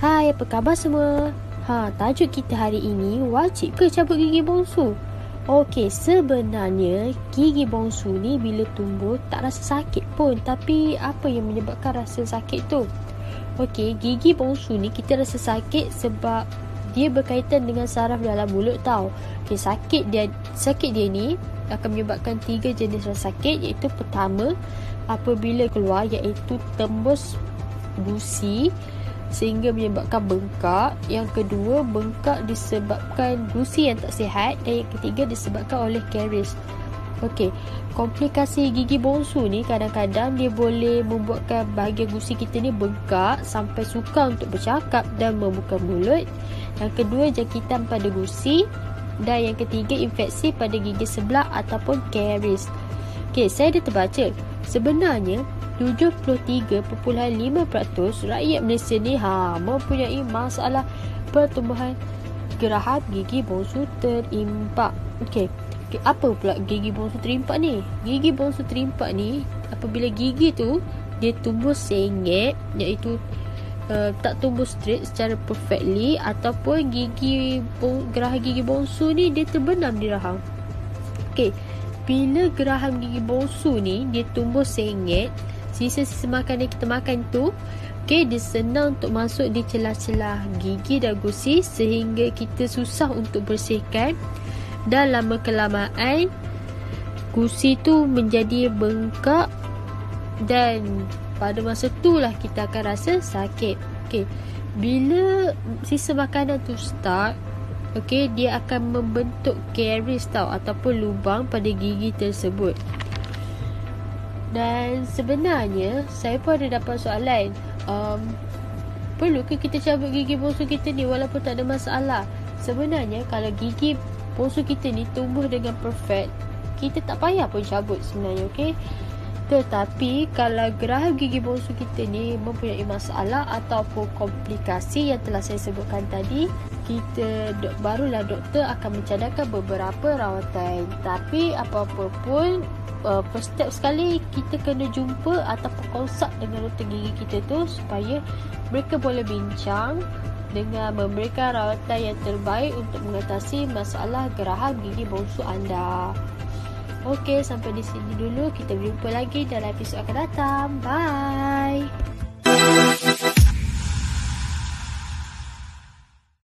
Hai, apa khabar semua? Ha, tajuk kita hari ini wajib ke cabut gigi bongsu? Okey, sebenarnya gigi bongsu ni bila tumbuh tak rasa sakit pun. Tapi apa yang menyebabkan rasa sakit tu? Okey, gigi bongsu ni kita rasa sakit sebab dia berkaitan dengan saraf dalam mulut tau. Okey, sakit dia sakit dia ni akan menyebabkan tiga jenis rasa sakit iaitu pertama apabila keluar iaitu tembus gusi sehingga menyebabkan bengkak. Yang kedua, bengkak disebabkan gusi yang tak sihat dan yang ketiga disebabkan oleh caries. Okey, komplikasi gigi bongsu ni kadang-kadang dia boleh membuatkan bahagian gusi kita ni bengkak sampai sukar untuk bercakap dan membuka mulut. Yang kedua, jangkitan pada gusi dan yang ketiga infeksi pada gigi sebelah ataupun caries. Okey, saya dah terbaca. Sebenarnya 73.5% rakyat Malaysia ni ha mempunyai masalah pertumbuhan geraham gigi bongsu terimpak. Okey. Okay, apa pula gigi bongsu terimpak ni? Gigi bongsu terimpak ni apabila gigi tu dia tumbuh sengit iaitu uh, tak tumbuh straight secara perfectly ataupun gigi geraham gigi bongsu ni dia terbenam di rahang. Okey. Bila geraham gigi bongsu ni dia tumbuh sengit sisa-sisa makan yang kita makan tu Okay, dia senang untuk masuk di celah-celah gigi dan gusi sehingga kita susah untuk bersihkan dan lama kelamaan gusi tu menjadi bengkak dan pada masa tu lah kita akan rasa sakit. Okay, bila sisa makanan tu start, okay, dia akan membentuk caries tau ataupun lubang pada gigi tersebut. Dan sebenarnya saya pun ada dapat soalan. Um, Perlu ke kita cabut gigi bongsu kita ni walaupun tak ada masalah? Sebenarnya kalau gigi bongsu kita ni tumbuh dengan perfect Kita tak payah pun cabut sebenarnya okay Tetapi kalau geraham gigi bongsu kita ni mempunyai masalah Ataupun komplikasi yang telah saya sebutkan tadi kita barulah doktor akan mencadangkan beberapa rawatan tapi apa-apa pun uh, first step sekali kita kena jumpa ataupun konsult dengan doktor gigi kita tu supaya mereka boleh bincang dengan memberikan rawatan yang terbaik untuk mengatasi masalah geraham gigi bongsu anda. Okey, sampai di sini dulu. Kita berjumpa lagi dalam episod akan datang. Bye.